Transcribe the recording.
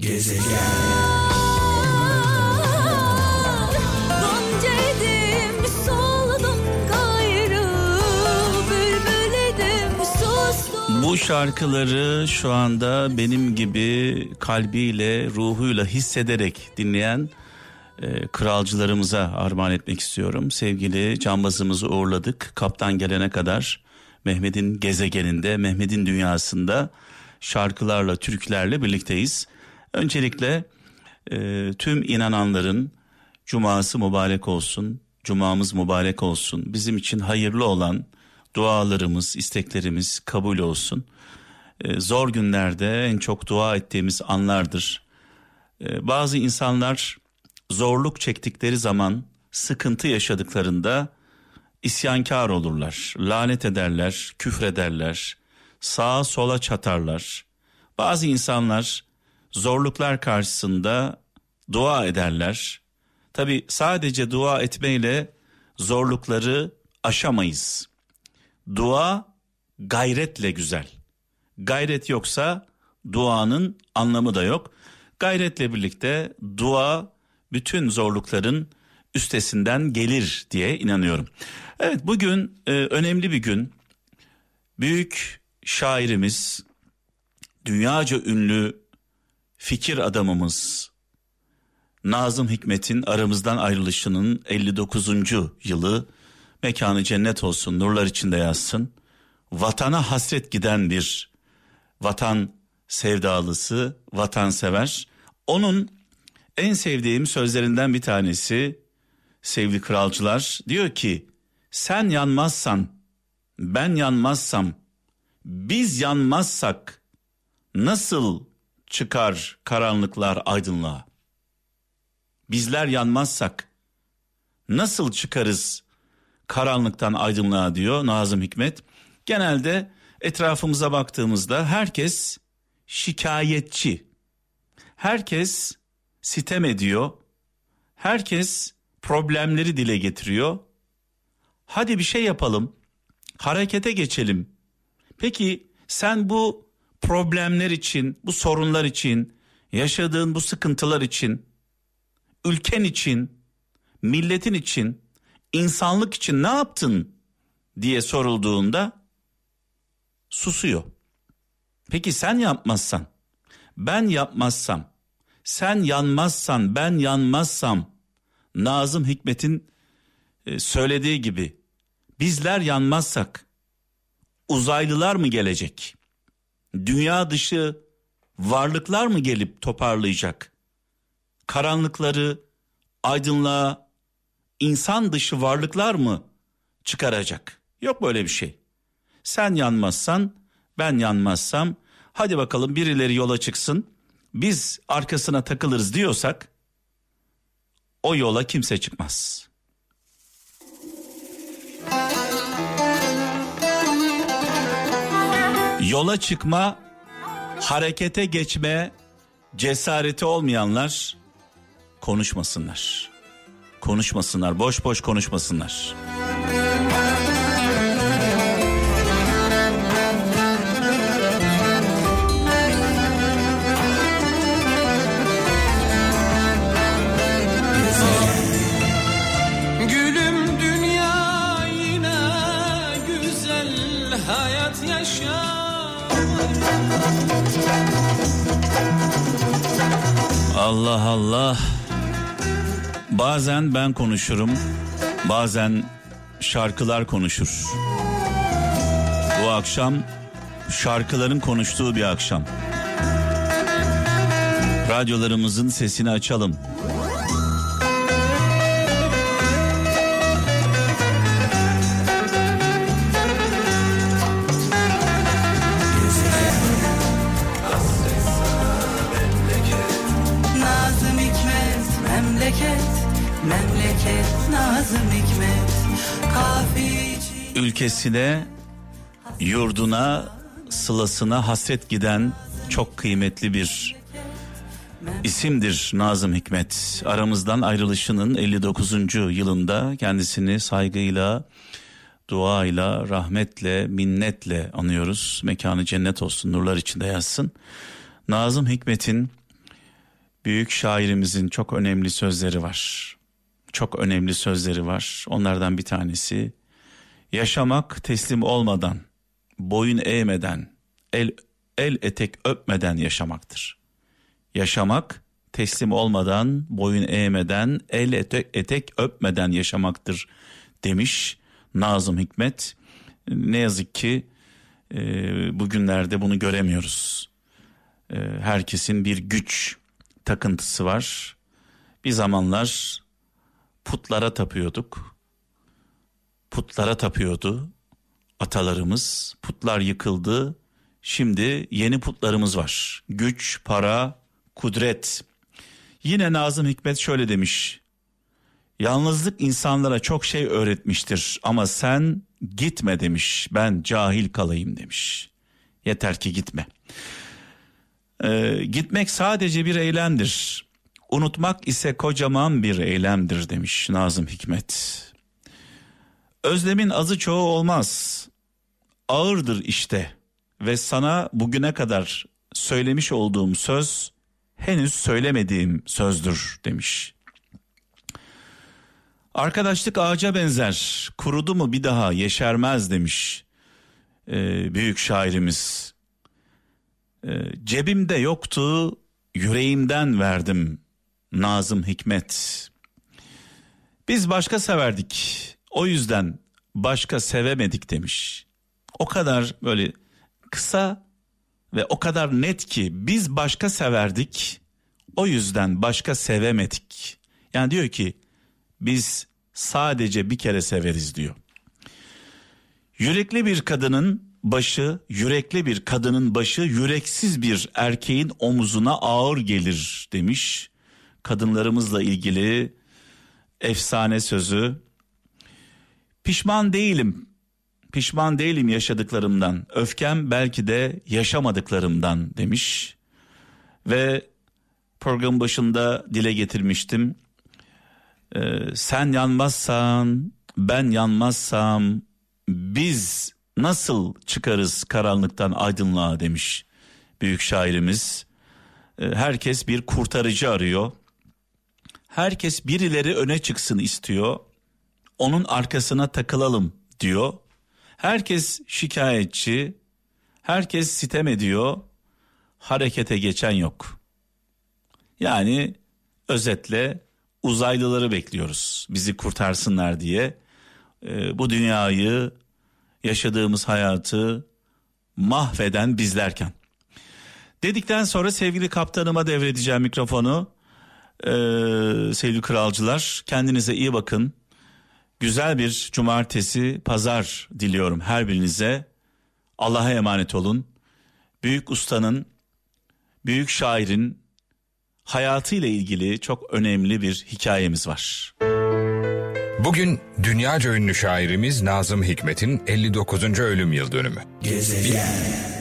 Gezegen. Bu şarkıları şu anda benim gibi kalbiyle, ruhuyla hissederek dinleyen e, kralcılarımıza armağan etmek istiyorum. Sevgili cambazımızı uğurladık. Kaptan gelene kadar Mehmet'in gezegeninde, Mehmet'in dünyasında şarkılarla, türkülerle birlikteyiz. Öncelikle e, tüm inananların cuması mübarek olsun, cumamız mübarek olsun. Bizim için hayırlı olan dualarımız, isteklerimiz kabul olsun. E, zor günlerde en çok dua ettiğimiz anlardır. E, bazı insanlar zorluk çektikleri zaman, sıkıntı yaşadıklarında isyankar olurlar, lanet ederler, küfrederler, sağa sola çatarlar. Bazı insanlar zorluklar karşısında dua ederler. Tabi sadece dua etmeyle zorlukları aşamayız. Dua gayretle güzel. Gayret yoksa duanın anlamı da yok. Gayretle birlikte dua bütün zorlukların üstesinden gelir diye inanıyorum. Evet bugün e, önemli bir gün. Büyük şairimiz, dünyaca ünlü fikir adamımız Nazım Hikmet'in aramızdan ayrılışının 59. yılı mekanı cennet olsun nurlar içinde yazsın. Vatana hasret giden bir vatan sevdalısı, vatansever. Onun en sevdiğim sözlerinden bir tanesi sevgili kralcılar diyor ki sen yanmazsan ben yanmazsam biz yanmazsak nasıl çıkar karanlıklar aydınlığa? Bizler yanmazsak nasıl çıkarız karanlıktan aydınlığa diyor Nazım Hikmet. Genelde etrafımıza baktığımızda herkes şikayetçi. Herkes sitem ediyor. Herkes problemleri dile getiriyor. Hadi bir şey yapalım. Harekete geçelim. Peki sen bu problemler için, bu sorunlar için, yaşadığın bu sıkıntılar için, ülken için, milletin için, insanlık için ne yaptın diye sorulduğunda susuyor. Peki sen yapmazsan, ben yapmazsam, sen yanmazsan, ben yanmazsam, Nazım Hikmet'in e, söylediği gibi bizler yanmazsak uzaylılar mı gelecek? Dünya dışı varlıklar mı gelip toparlayacak? Karanlıkları aydınlığa insan dışı varlıklar mı çıkaracak? Yok böyle bir şey. Sen yanmazsan ben yanmazsam hadi bakalım birileri yola çıksın. Biz arkasına takılırız diyorsak o yola kimse çıkmaz. Yola çıkma, harekete geçme cesareti olmayanlar konuşmasınlar. Konuşmasınlar, boş boş konuşmasınlar. Allah Allah. Bazen ben konuşurum, bazen şarkılar konuşur. Bu akşam şarkıların konuştuğu bir akşam. Radyolarımızın sesini açalım. Memleket memleket Nazım Hikmet kafici ülkesine, yurduna, sılasına hasret giden çok kıymetli bir isimdir Nazım Hikmet. Aramızdan ayrılışının 59. yılında kendisini saygıyla, duayla, rahmetle, minnetle anıyoruz. Mekanı cennet olsun, nurlar içinde yatsın. Nazım Hikmet'in büyük şairimizin çok önemli sözleri var. Çok önemli sözleri var. Onlardan bir tanesi yaşamak teslim olmadan, boyun eğmeden, el el etek öpmeden yaşamaktır. Yaşamak teslim olmadan, boyun eğmeden, el etek, etek öpmeden yaşamaktır demiş Nazım Hikmet. Ne yazık ki e, bugünlerde bunu göremiyoruz. E, herkesin bir güç takıntısı var. Bir zamanlar putlara tapıyorduk. Putlara tapıyordu atalarımız. Putlar yıkıldı. Şimdi yeni putlarımız var. Güç, para, kudret. Yine Nazım Hikmet şöyle demiş. Yalnızlık insanlara çok şey öğretmiştir ama sen gitme demiş. Ben cahil kalayım demiş. Yeter ki gitme. Ee, gitmek sadece bir eylemdir. Unutmak ise kocaman bir eylemdir demiş Nazım Hikmet. Özlemin azı çoğu olmaz. Ağırdır işte ve sana bugüne kadar söylemiş olduğum söz henüz söylemediğim sözdür demiş. Arkadaşlık ağaca benzer kurudu mu bir daha yeşermez demiş ee, büyük şairimiz. Ee, cebimde yoktu yüreğimden verdim Nazım Hikmet. Biz başka severdik o yüzden başka sevemedik demiş. O kadar böyle kısa ve o kadar net ki biz başka severdik o yüzden başka sevemedik. Yani diyor ki biz sadece bir kere severiz diyor. Yürekli bir kadının başı, yürekli bir kadının başı yüreksiz bir erkeğin omuzuna ağır gelir demiş. Kadınlarımızla ilgili efsane sözü. Pişman değilim. Pişman değilim yaşadıklarımdan. Öfkem belki de yaşamadıklarımdan demiş. Ve program başında dile getirmiştim. Ee, sen yanmazsan, ben yanmazsam biz nasıl çıkarız karanlıktan aydınlığa demiş büyük şairimiz. Ee, herkes bir kurtarıcı arıyor. Herkes birileri öne çıksın istiyor. Onun arkasına takılalım diyor. Herkes şikayetçi, herkes sitem ediyor. Harekete geçen yok. Yani özetle uzaylıları bekliyoruz bizi kurtarsınlar diye. Ee, bu dünyayı, yaşadığımız hayatı mahveden bizlerken. Dedikten sonra sevgili kaptanıma devredeceğim mikrofonu. Ee, sevgili kralcılar kendinize iyi bakın. Güzel bir cumartesi, pazar diliyorum her birinize. Allah'a emanet olun. Büyük ustanın, büyük şairin hayatıyla ilgili çok önemli bir hikayemiz var. Bugün dünyaca ünlü şairimiz Nazım Hikmet'in 59. ölüm yıl dönümü. Gezegen